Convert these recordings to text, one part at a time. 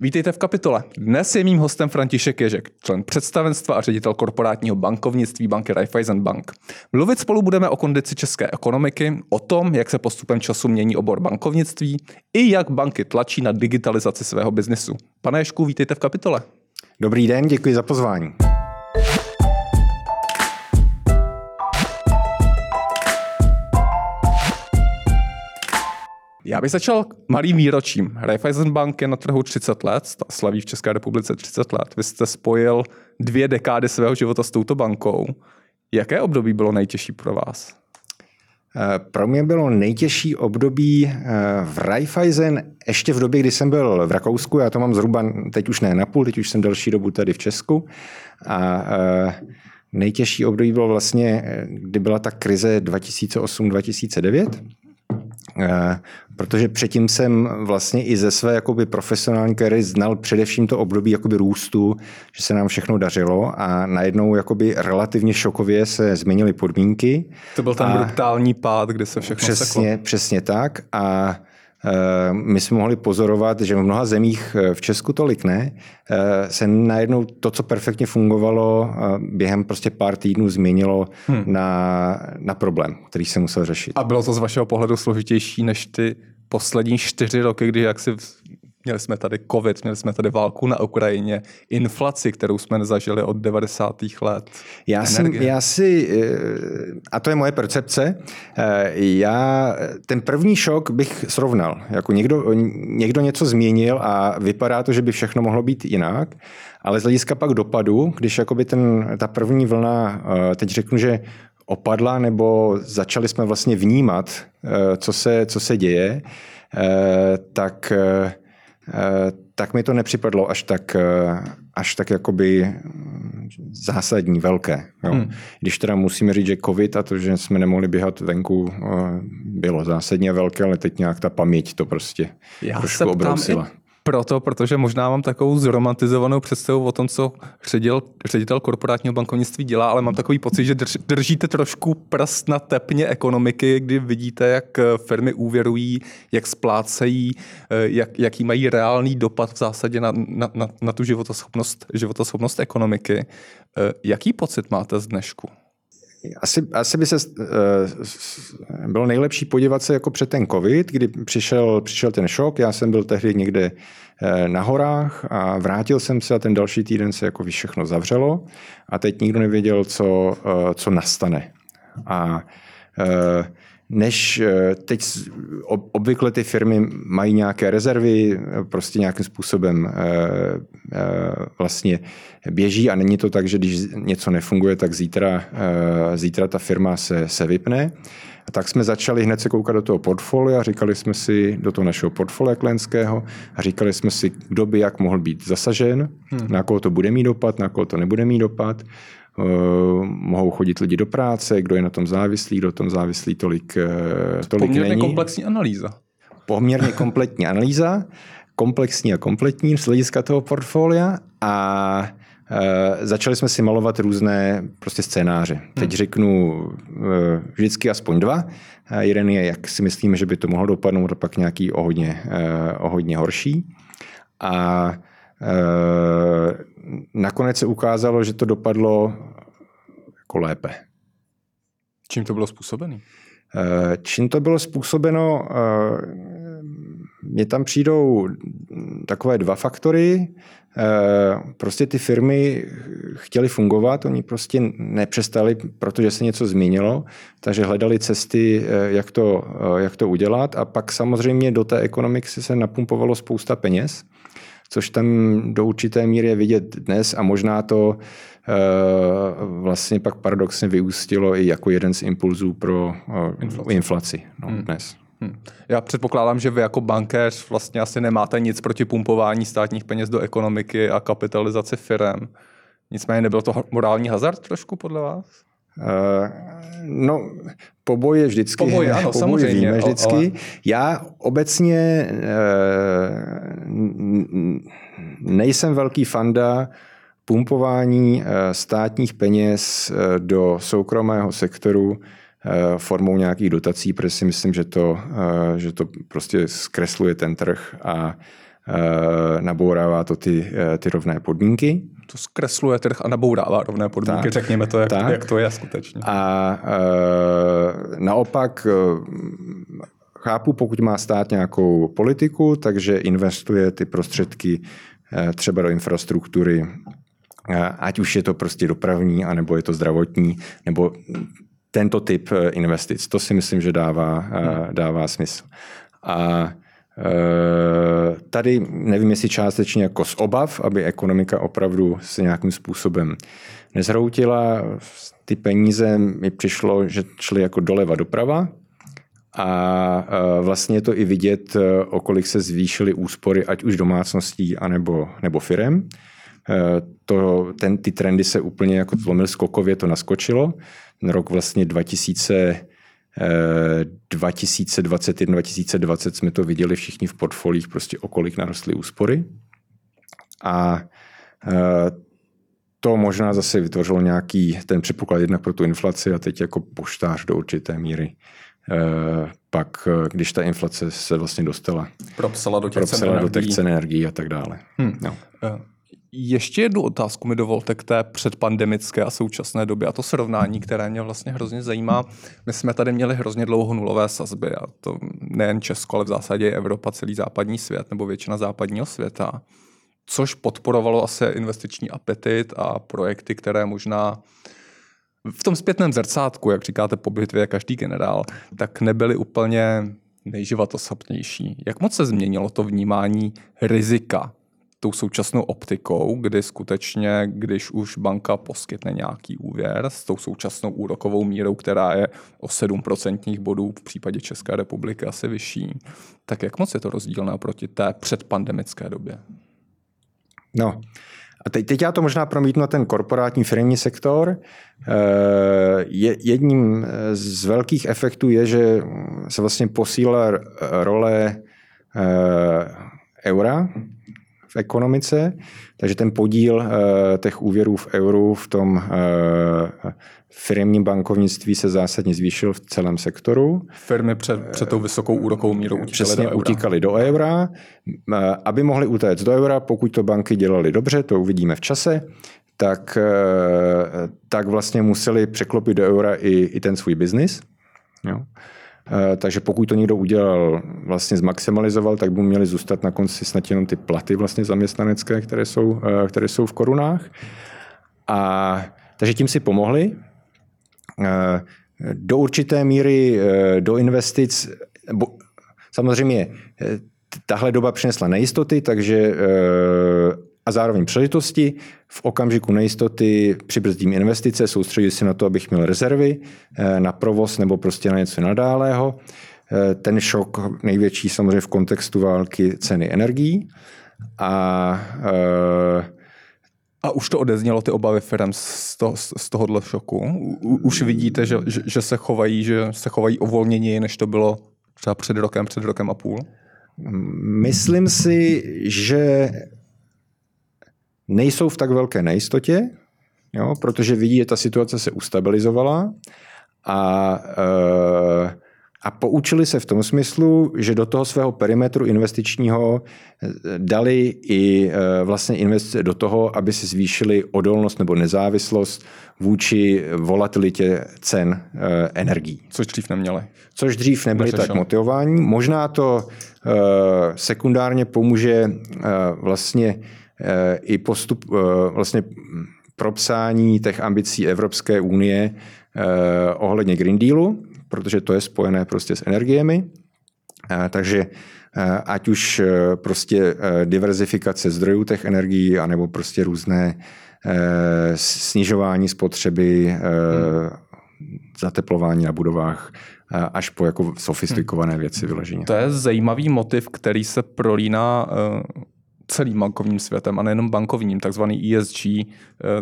Vítejte v kapitole. Dnes je mým hostem František Ježek, člen představenstva a ředitel korporátního bankovnictví banky Raiffeisen Bank. Mluvit spolu budeme o kondici české ekonomiky, o tom, jak se postupem času mění obor bankovnictví i jak banky tlačí na digitalizaci svého biznesu. Pane Ježku, vítejte v kapitole. Dobrý den, děkuji za pozvání. Já bych začal malým výročím. Raiffeisen Bank je na trhu 30 let, slaví v České republice 30 let. Vy jste spojil dvě dekády svého života s touto bankou. Jaké období bylo nejtěžší pro vás? Eh, pro mě bylo nejtěžší období eh, v Raiffeisen ještě v době, kdy jsem byl v Rakousku. Já to mám zhruba, teď už ne na půl, teď už jsem delší dobu tady v Česku. A eh, nejtěžší období bylo vlastně, kdy byla ta krize 2008-2009 Eh, protože předtím jsem vlastně i ze své jakoby profesionální kariéry znal především to období jakoby růstu, že se nám všechno dařilo a najednou jakoby relativně šokově se změnily podmínky. To byl ten a brutální pád, kde se všechno Přesně, seklo. přesně tak a Eh, my jsme mohli pozorovat, že v mnoha zemích, eh, v Česku tolik ne, eh, se najednou to, co perfektně fungovalo, během prostě pár týdnů změnilo hmm. na, na problém, který se musel řešit. A bylo to z vašeho pohledu složitější než ty poslední čtyři roky, kdy jak si Měli jsme tady covid, měli jsme tady válku na Ukrajině, inflaci, kterou jsme nezažili od 90. let. Já si, já si, eh, a to je moje percepce, eh, já ten první šok bych srovnal. Jako někdo, někdo něco změnil a vypadá to, že by všechno mohlo být jinak, ale z hlediska pak dopadu, když jakoby ten, ta první vlna, eh, teď řeknu, že opadla, nebo začali jsme vlastně vnímat, co se, co se děje, tak tak mi to nepřipadlo až tak, eh, až tak jakoby zásadní, velké. Jo. Hmm. Když teda musíme říct, že covid a to, že jsme nemohli běhat venku, eh, bylo zásadně velké, ale teď nějak ta paměť to prostě Já trošku se obrousila. I proto, protože možná mám takovou zromantizovanou představu o tom, co ředitel, ředitel korporátního bankovnictví dělá, ale mám takový pocit, že drž, držíte trošku prst na tepně ekonomiky, kdy vidíte, jak eh, firmy úvěrují, jak splácejí, eh, jak, jaký mají reálný dopad v zásadě na, na, na, na tu životoschopnost, životoschopnost ekonomiky. Eh, jaký pocit máte z dnešku? Asi, asi by se uh, bylo nejlepší podívat se jako před ten covid, kdy přišel, přišel ten šok. Já jsem byl tehdy někde uh, na horách a vrátil jsem se a ten další týden se jako všechno zavřelo a teď nikdo nevěděl, co, uh, co nastane. A uh, než eh, teď obvykle ty firmy mají nějaké rezervy, prostě nějakým způsobem eh, eh, vlastně běží a není to tak, že když něco nefunguje, tak zítra, zítra ta firma se, se vypne. A tak jsme začali hned se koukat do toho portfolia, říkali jsme si do toho našeho portfolia klientského a říkali jsme si, kdo by jak mohl být zasažen, hmm. na koho to bude mít dopad, na koho to nebude mít dopad. Eh, mohou chodit lidi do práce, kdo je na tom závislý, kdo tom závislý tolik, eh, tolik Poměrně není. komplexní analýza. Poměrně kompletní analýza, komplexní a kompletní z hlediska toho portfolia a Uh, začali jsme si malovat různé prostě scénáře. Hmm. Teď řeknu uh, vždycky aspoň dva. Uh, jeden je, jak si myslíme, že by to mohlo dopadnout, a pak nějaký o hodně, o hodně horší. A nakonec se ukázalo, že to dopadlo jako lépe. Čím to bylo způsobené? Eh, čím to bylo způsobeno? Eh, mně tam přijdou takové dva faktory. Eh, prostě ty firmy chtěly fungovat, oni prostě nepřestali, protože se něco změnilo, takže hledali cesty, jak to, jak to udělat a pak samozřejmě do té ekonomiky se napumpovalo spousta peněz což tam do určité míry je vidět dnes a možná to eh, vlastně pak paradoxně vyústilo i jako jeden z impulzů pro eh, inflaci, inflaci no, hmm. dnes. Hmm. Já předpokládám, že vy jako bankéř vlastně asi nemáte nic proti pumpování státních peněz do ekonomiky a kapitalizaci firm. Nicméně nebyl to morální hazard trošku podle vás? Uh, no, poboj je vždycky. Poboj, ano, poboj samozřejmě. Víme vždycky. Ale... Já obecně uh, nejsem velký fanda pumpování uh, státních peněz uh, do soukromého sektoru formou nějakých dotací, protože si myslím, že to, že to prostě zkresluje ten trh a nabourává to ty, ty rovné podmínky. To zkresluje trh a nabourává rovné podmínky, tak, řekněme to, jak, tak. jak to je skutečně. A naopak chápu, pokud má stát nějakou politiku, takže investuje ty prostředky třeba do infrastruktury, ať už je to prostě dopravní, anebo je to zdravotní, nebo tento typ eh, investic. To si myslím, že dává, hmm. dává smysl. A eh, tady nevím, jestli částečně jako z obav, aby ekonomika opravdu se nějakým způsobem nezhroutila. Ty peníze mi přišlo, že šly jako doleva doprava, a vlastně je to i vidět, o kolik se zvýšily úspory, ať už domácností, anebo, nebo firem. To, ten, ty trendy se úplně jako zlomil skokově, to naskočilo rok vlastně 2000, 2021, 2020 jsme to viděli všichni v portfolích, prostě o kolik narostly úspory. A eh, to možná zase vytvořilo nějaký ten předpoklad jednak pro tu inflaci a teď jako poštář do určité míry. Eh, pak, eh, když ta inflace se vlastně dostala. Propsala do těch, propsala cen, do těch cen energií a tak dále. Hmm. No. Ještě jednu otázku mi dovolte k té předpandemické a současné době a to srovnání, které mě vlastně hrozně zajímá. My jsme tady měli hrozně dlouho nulové sazby a to nejen Česko, ale v zásadě Evropa, celý západní svět nebo většina západního světa, což podporovalo asi investiční apetit a projekty, které možná v tom zpětném zrcátku, jak říkáte po bitvě každý generál, tak nebyly úplně nejživatosapnější. Jak moc se změnilo to vnímání rizika tou současnou optikou, kdy skutečně, když už banka poskytne nějaký úvěr s tou současnou úrokovou mírou, která je o 7% bodů v případě České republiky asi vyšší, tak jak moc je to rozdílné proti té předpandemické době? No, a teď, teď já to možná promítnu na ten korporátní firmní sektor. Eh, je, jedním z velkých efektů je, že se vlastně posílá role eh, eura v ekonomice, takže ten podíl eh, těch úvěrů v euru v tom eh, firmním bankovnictví se zásadně zvýšil v celém sektoru. Firmy před, před tou vysokou úrokovou mírou utíkaly Přesně do eura. utíkaly do eura. Eh, aby mohly utéct do eura, pokud to banky dělali dobře, to uvidíme v čase, tak, tak vlastně museli překlopit do eura i, i ten svůj biznis. Jo. Eh, takže pokud to někdo udělal, vlastně zmaximalizoval, tak by měli zůstat na konci snad jenom ty platy vlastně zaměstnanecké, které jsou, eh, které jsou v korunách. A, takže tím si pomohli. Eh, do určité míry do investic, bo, samozřejmě tahle doba přinesla nejistoty, takže a zároveň příležitosti. V okamžiku nejistoty přibrzdím investice, soustředím se na to, abych měl rezervy eh, na provoz nebo prostě na něco nadálého. Eh, ten šok největší samozřejmě v kontextu války ceny energií. A, eh, a už to odeznělo ty obavy firm z, to, z tohohle šoku? U, už vidíte, že, že, že, se chovají, že se chovají ovolněněji, než to bylo třeba před rokem, před rokem a půl? Myslím si, že nejsou v tak velké nejistotě, jo, protože vidí, že ta situace se ustabilizovala a, e, a poučili se v tom smyslu, že do toho svého perimetru investičního e, dali i e, vlastně investice do toho, aby se zvýšili odolnost nebo nezávislost vůči volatilitě cen energií. Což dřív neměli. Což dřív nebyli tak motivování. Možná to sekundárně pomůže vlastně i postup eh, vlastně propsání těch ambicí Evropské unie eh, ohledně Green Dealu, protože to je spojené prostě s energiemi. Eh, takže ať už prostě diverzifikace zdrojů těch energií, anebo prostě různé snižování spotřeby, hmm. zateplování na budovách, až po jako sofistikované věci vyloženě. To je zajímavý motiv, který se prolíná celým bankovním světem a nejenom bankovním, takzvaný ESG, eh,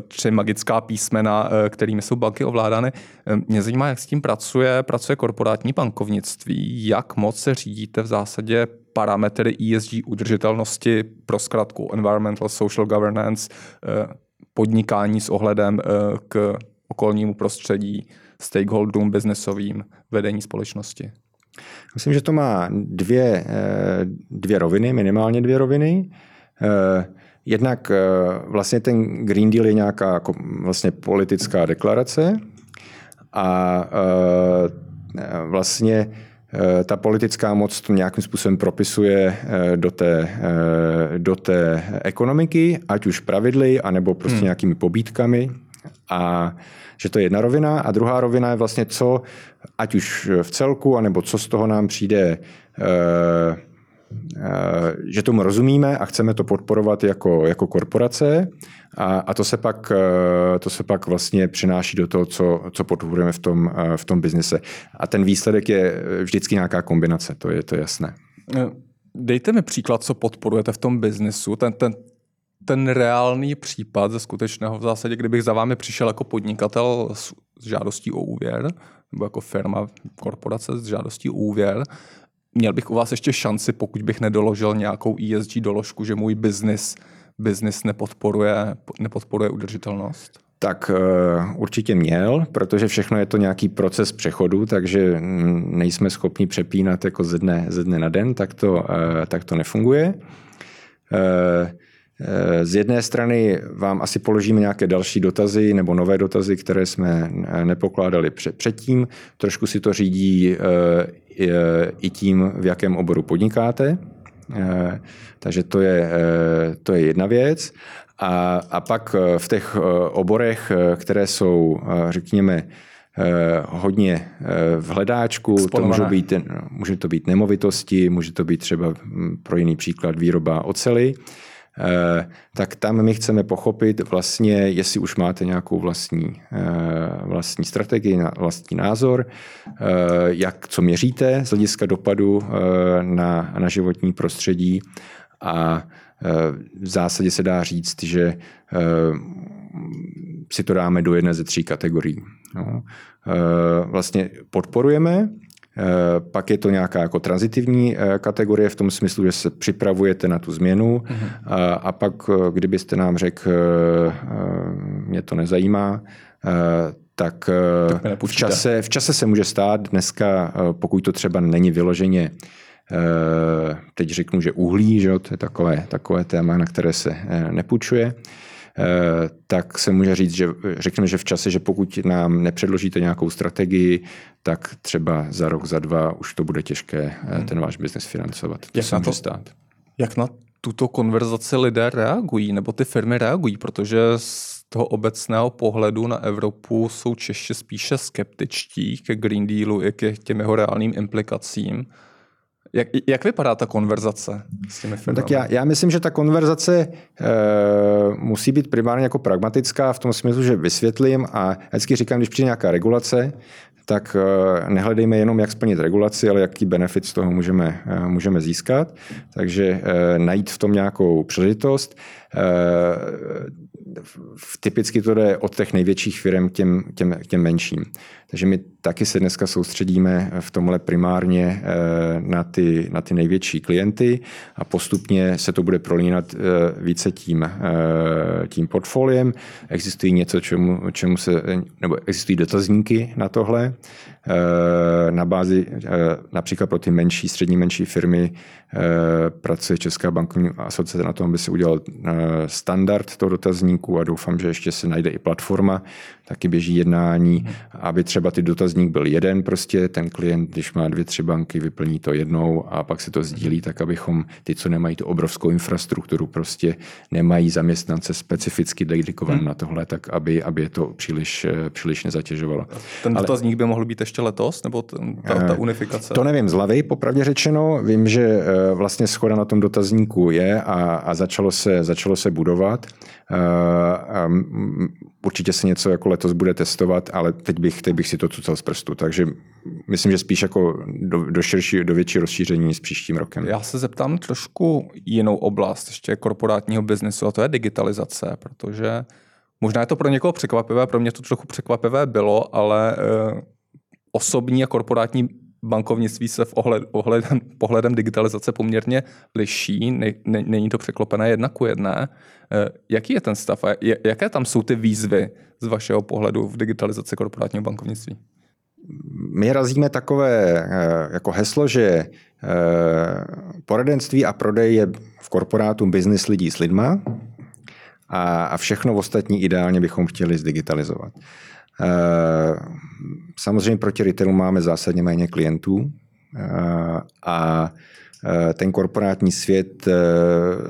tři magická písmena, eh, kterými jsou banky ovládány. Eh, mě zajímá, jak s tím pracuje, pracuje korporátní bankovnictví, jak moc se řídíte v zásadě parametry ESG udržitelnosti pro zkratku Environmental Social Governance, podnikání s ohledem k okolnímu prostředí, stakeholderům biznesovým, vedení společnosti. Myslím, že to má dvě, dvě roviny, minimálně dvě roviny. Jednak vlastně ten Green Deal je nějaká jako vlastně politická deklarace a vlastně Eh, ta politická moc to nějakým způsobem propisuje eh, do té, eh, do té ekonomiky, ať už pravidly, anebo prostě hmm. nějakými pobítkami. A že to je jedna rovina. A druhá rovina je vlastně co, ať už v celku, anebo co z toho nám přijde Eh, že tomu rozumíme a chceme to podporovat jako, jako korporace a, a to, se pak, eh, to se pak vlastně přináší do toho, co, co podporujeme v tom, eh, v tom biznise. A ten výsledek je vždycky nějaká kombinace, to je, to jasné. Dejte mi příklad, co podporujete v tom biznesu, ten, ten, ten reálný případ ze skutečného v zásadě, kdybych za vámi přišel jako podnikatel s žádostí o úvěr, nebo jako firma, korporace s žádostí o úvěr, měl bych u vás ještě šanci, pokud bych nedoložil nějakou ESG doložku, že můj biznis business nepodporuje, nepodporuje udržitelnost? Tak uh, určitě měl, protože všechno je to nějaký proces přechodu, takže nejsme schopni přepínat jako ze dne, ze dne na den, tak to, uh, tak to nefunguje. Uh, z jedné strany vám asi položíme nějaké další dotazy nebo nové dotazy, které jsme nepokládali předtím. Trošku si to řídí i tím, v jakém oboru podnikáte. Takže to je, to je jedna věc. A, a pak v těch oborech, které jsou, řekněme, hodně v hledáčku. To může být, může to být nemovitosti, může to být třeba pro jiný příklad výroba ocely. Eh, tak tam my chceme pochopit vlastně, jestli už máte nějakou vlastní, eh, vlastní strategii, vlastní názor, eh, jak co měříte z hlediska dopadu na, na životní prostředí a v zásadě se dá říct, že si to dáme do jedné ze tří kategorií. No. Vlastně podporujeme pak je to nějaká jako transitivní eh, kategorie v tom smyslu, že se připravujete na tu změnu. Uh-huh. a, a pak, eh, kdybyste nám řekl, mě to nezajímá, tak, tak v, čase, v čase se může stát. Dneska, pokud to třeba není vyloženě teď řeknu, že uhlí, že to je takové, takové téma, na které se nepůjčuje, Eh, tak se může říct, že řekněme, že v čase, že pokud nám nepředložíte nějakou strategii, tak třeba za rok, za dva už to bude těžké eh, hmm. ten váš biznes financovat. To jak může to, stát. Jak na tuto konverzaci lidé reagují, nebo ty firmy reagují, protože z toho obecného pohledu na Evropu jsou Češi spíše skeptičtí ke Green Dealu i k těm jeho reálným implikacím. Jak, jak vypadá ta konverzace s těmi firmami? No tak já, já myslím, že ta konverzace e, musí být primárně jako pragmatická v tom smyslu, že vysvětlím a vždycky říkám, když přijde nějaká regulace, tak e, nehledejme jenom, jak splnit regulaci, ale jaký benefit z toho můžeme, e, můžeme získat. Takže najít v tom nějakou příležitost. E, typicky to jde od těch největších firm k těm, těm, k těm menším. Takže my taky se dneska soustředíme v tomhle primárně eh, na ty, na ty největší klienty a postupně se to bude prolínat eh, více tím, eh, tím portfoliem. Existují něco, čemu, čemu se, nebo existují dotazníky na tohle. Na bázi například pro ty menší, střední menší firmy pracuje Česká bankovní asociace na tom, aby se udělal standard toho dotazníku a doufám, že ještě se najde i platforma, taky běží jednání, aby třeba ty dotazník byl jeden prostě, ten klient, když má dvě, tři banky, vyplní to jednou a pak se to sdílí, tak abychom ty, co nemají tu obrovskou infrastrukturu, prostě nemají zaměstnance specificky dedikované hmm. na tohle, tak aby, aby je to příliš, příliš nezatěžovalo. Ten dotazník by mohl být ještě letos, nebo ta, ta eh, unifikace? To nevím z hlavy, popravdě řečeno. Vím, že eh, vlastně schoda na tom dotazníku je a, a začalo, se, začalo se budovat. Eh, určitě se něco jako letos bude testovat, ale teď bych, teď bych si to cucal z prstu. Takže myslím, že spíš jako do, do, širší, do větší rozšíření s příštím rokem. Já se zeptám trošku jinou oblast ještě korporátního biznesu a to je digitalizace, protože možná je to pro někoho překvapivé, pro mě to trochu překvapivé bylo, ale osobní a korporátní bankovnictví se v ohled, ohledem, pohledem digitalizace poměrně liší, ne, ne, není to překlopené jedna ku jedné. Eh, jaký je ten stav a jaké tam jsou ty výzvy z vašeho pohledu v digitalizaci korporátního bankovnictví? my razíme takové jako heslo, že poradenství a prodej je v korporátu business lidí s lidma a všechno ostatní ideálně bychom chtěli zdigitalizovat. Samozřejmě proti retailu máme zásadně méně klientů a Eh, ten korporátní svět eh,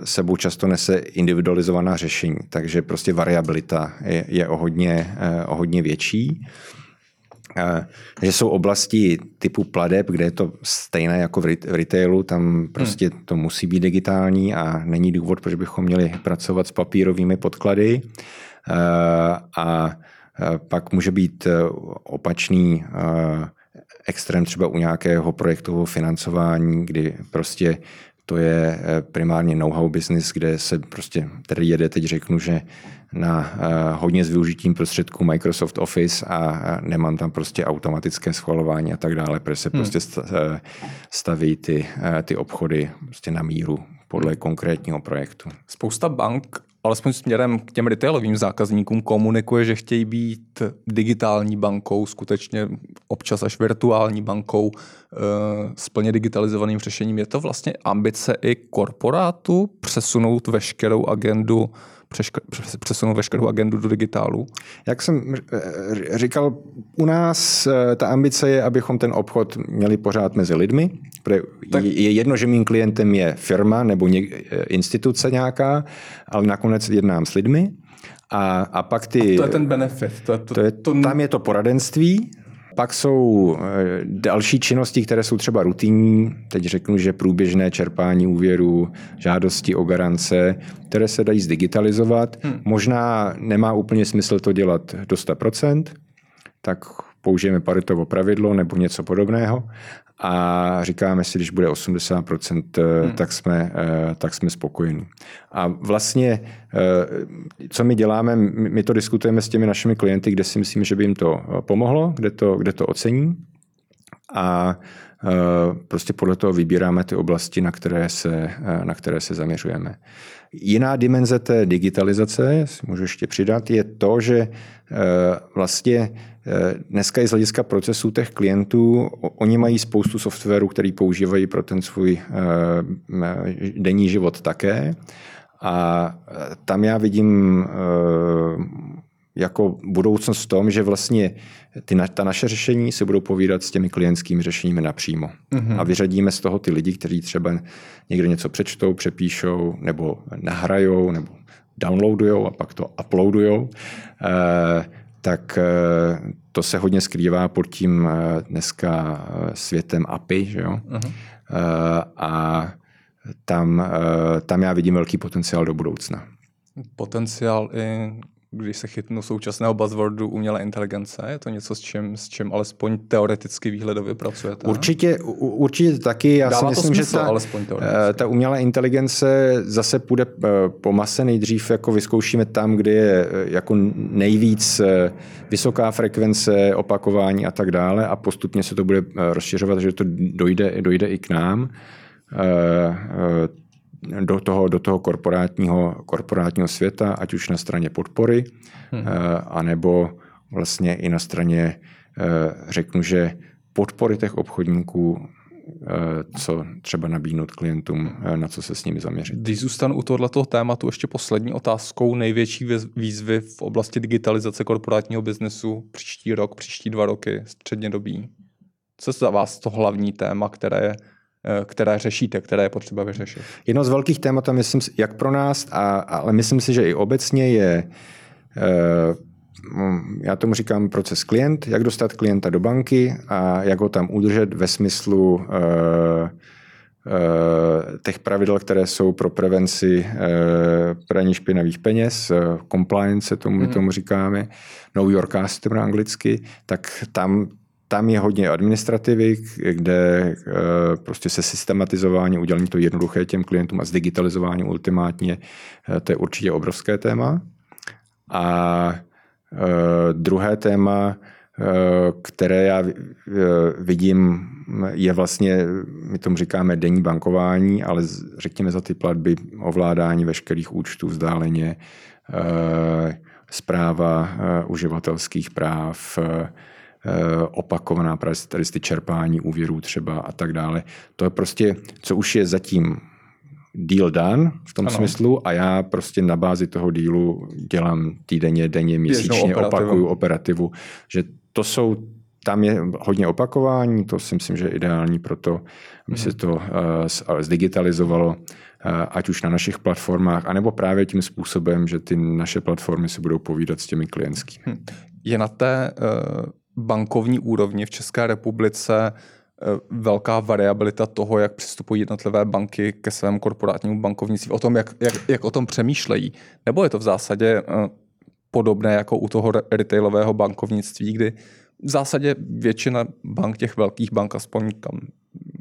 sebou často nese individualizovaná řešení, takže prostě variabilita je, je o, hodně, eh, o hodně větší. Že jsou oblasti typu pladeb, kde je to stejné jako v retailu, tam prostě hmm. to musí být digitální a není důvod, proč bychom měli pracovat s papírovými podklady. A pak může být opačný extrém třeba u nějakého projektového financování, kdy prostě to je eh, primárně know-how business, kde se prostě tady jede, teď řeknu, že na hodně s využitím prostředků Microsoft Office a nemám tam prostě automatické schvalování a tak dále, protože se hmm. prostě eh, staví ty, ty obchody prostě na míru podle konkrétního projektu. Spousta bank alespoň směrem k těm retailovým zákazníkům komunikuje, že chtějí být digitální bankou, skutečně občas až virtuální bankou eh, s plně digitalizovaným řešením. Je to vlastně ambice i korporátu přesunout veškerou agendu přesunout veškerou agendu do digitálu? Jak jsem eh, říkal, u nás eh, ta ambice je, abychom ten obchod měli pořád mezi lidmi. Tak. Je jedno, že mým klientem je firma nebo eh, instituce nějaká, ale nakonec jednám s lidmi. A, a pak ty... A to je ten benefit. To je to, to je, to... Tam je to poradenství, pak jsou eh, další činnosti, které jsou třeba rutinní, teď řeknu, že průběžné čerpání úvěru, žádosti o garance, které se dají zdigitalizovat. Hmm. Možná nemá úplně smysl to dělat do 100%, tak použijeme paritovo pravidlo nebo něco podobného, a říkáme si, když bude 80%, eh, hmm. tak, jsme, eh, tak jsme spokojení. A vlastně, eh, co my děláme, my to diskutujeme s těmi našimi klienty, kde si myslíme, že by jim to pomohlo, kde to, kde to ocení a prostě podle toho vybíráme ty oblasti, na které se, na které se zaměřujeme. Jiná dimenze té digitalizace, můžu ještě přidat, je to, že vlastně Dneska i z hlediska procesů těch klientů, oni mají spoustu softwaru, který používají pro ten svůj eh, denní život také. A tam já vidím eh, jako budoucnost v tom, že vlastně ty, ta naše řešení se budou povídat s těmi klientskými řešeními napřímo. Mm-hmm. A vyřadíme z toho ty lidi, kteří třeba někde něco přečtou, přepíšou, nebo nahrajou, nebo downloadujou a pak to uploadujou. Eh, tak eh, to se hodně skrývá pod tím eh, dneska světem API, že jo? Uh-huh. A tam, tam já vidím velký potenciál do budoucna. Potenciál i když se chytnu současného buzzwordu umělé inteligence? Je to něco, s čím, s čím alespoň teoreticky výhledově pracujete? Určitě, určitě taky. Já Dává si myslím, smysl, že ta, alespoň eh, ta umělá inteligence zase půjde eh, po mase. Nejdřív jako vyzkoušíme tam, kde je eh, jako nejvíc vysoká frekvence, opakování a tak dále a postupně se to bude rozšiřovat, že to dojde, dojde i k nám do toho, do toho korporátního, korporátního světa, ať už na straně podpory, hmm. Eh, anebo vlastně i na straně, eh, řeknu, že podpory těch obchodníků, eh, co třeba nabídnout klientům, na co se s nimi zaměřit. Když zůstanu u tohoto tématu ještě poslední otázkou, největší výzvy v oblasti digitalizace korporátního biznesu příští rok, příští dva roky, středně dobí. Co je za vás to hlavní téma, které je Eh, které řešíte, které je potřeba vyřešit? Jedno z velkých témat, myslím, jak pro nás, a, ale myslím si, že i obecně je, eh, já tomu říkám proces klient, jak dostat klienta do banky a jak ho tam udržet ve smyslu eh, těch pravidel, které jsou pro prevenci praní špinavých peněz, compliance tomu, mm. tomu říkáme, Know Your Customer anglicky, tak tam tam je hodně administrativy, kde eh, prostě se systematizování, udělení to jednoduché těm klientům a zdigitalizování ultimátně, eh, to je určitě obrovské téma. A eh, druhé téma, které já vidím, je vlastně, my tomu říkáme denní bankování, ale řekněme za ty platby ovládání veškerých účtů vzdáleně, zpráva uživatelských práv, opakovaná právě tady ty čerpání úvěrů třeba a tak dále. To je prostě, co už je zatím deal done v tom ano. smyslu a já prostě na bázi toho dílu dělám týdenně, denně, měsíčně, opakuju operativu, že to jsou tam je hodně opakování, to si myslím, že je ideální pro to, aby se mhm. to uh, zdigitalizovalo, uh, ať už na našich platformách, anebo právě tím způsobem, že ty naše platformy si budou povídat s těmi klientskými. Hm. Je na té uh, bankovní úrovni v České republice velká variabilita toho, jak přistupují jednotlivé banky ke svému korporátnímu bankovnictví, o tom, jak, jak, jak o tom přemýšlejí. Nebo je to v zásadě podobné jako u toho retailového bankovnictví, kdy v zásadě většina bank, těch velkých bank, aspoň kam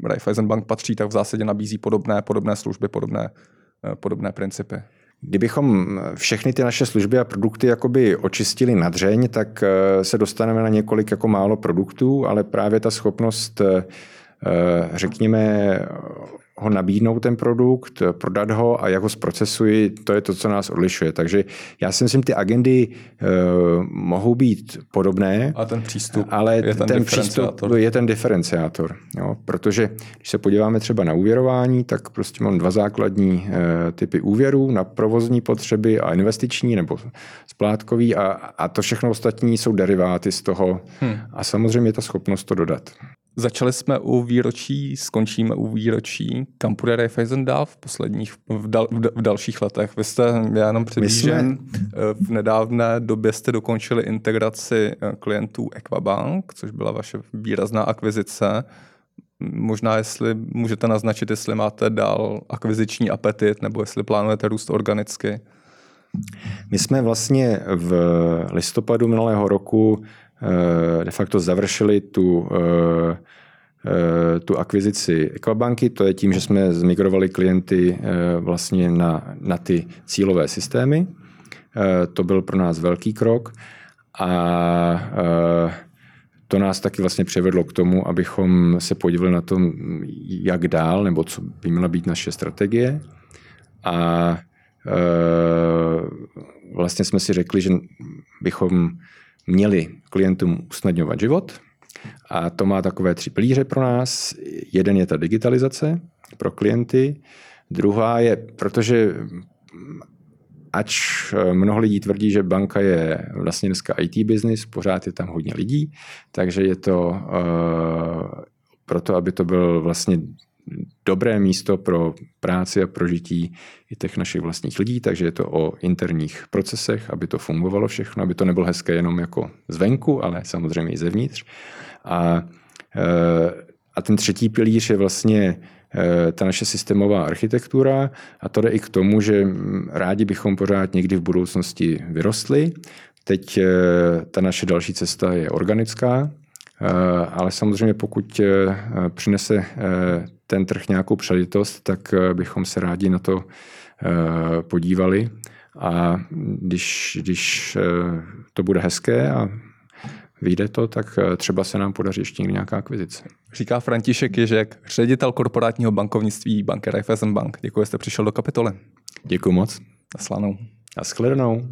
Raiffeisen Bank patří, tak v zásadě nabízí podobné, podobné služby, podobné, eh, podobné principy. Kdybychom všechny ty naše služby a produkty jakoby očistili na dřeň, tak eh, se dostaneme na několik jako málo produktů, ale právě ta schopnost eh, řekněme, ho nabídnout ten produkt, prodat ho a jak ho zprocesuji, to je to, co nás odlišuje. Takže já si myslím, ty agendy uh, mohou být podobné, a ten přístup ale je ten, ten přístup je ten diferenciátor. Jo? Protože když se podíváme třeba na úvěrování, tak prostě mám dva základní uh, typy úvěrů na provozní potřeby a investiční nebo splátkový a, a to všechno ostatní jsou deriváty z toho hmm. a samozřejmě ta schopnost to dodat. Začali jsme u výročí, skončíme u výročí. Kam půjde Raiffeisen dál v posledních, v, dal, v, dalších letech? Vy jste, já jenom jsme... Eh, v nedávné době jste dokončili integraci eh, klientů Equabank, což byla vaše výrazná akvizice. Možná, jestli můžete naznačit, jestli máte dál akviziční apetit, nebo jestli plánujete růst organicky. My jsme vlastně v listopadu minulého roku de facto završili tu, eh, eh, tu akvizici Equabanky. To je tím, že jsme zmigrovali klienty vlastně na, na ty cílové systémy. To byl pro nás velký krok a to nás taky vlastně přivedlo k tomu, abychom se podívali na tom, jak dál, nebo co by měla být naše strategie. A vlastně jsme si řekli, že bychom měli klientům usnadňovat život. A to má takové tři pilíře pro nás. Jeden je ta digitalizace pro klienty, druhá je, protože ač mnoho lidí tvrdí, že banka je vlastně dneska IT business, pořád je tam hodně lidí, takže je to uh, proto, aby to byl vlastně dobré místo pro práci a prožití i těch našich vlastních lidí, takže je to o interních procesech, aby to fungovalo všechno, aby to nebylo hezké jenom jako zvenku, ale samozřejmě i zevnitř. A, eh, a ten třetí pilíř je vlastně eh, ta naše systémová architektura a to jde i k tomu, že rádi bychom pořád někdy v budoucnosti vyrostli. Teď eh, ta naše další cesta je organická, ale samozřejmě pokud přinese ten trh nějakou přelitost, tak eh, bychom se rádi na to eh, podívali. A když, když eh, to bude hezké a vyjde to, tak třeba se nám podaří ještě někdy nějaká akvizice. Říká František Ježek, ředitel korporátního bankovnictví banky Raiffeisen Bank. Děkuji, že jste přišel do kapitoly. Děkuji moc. Naslanou. A shledanou.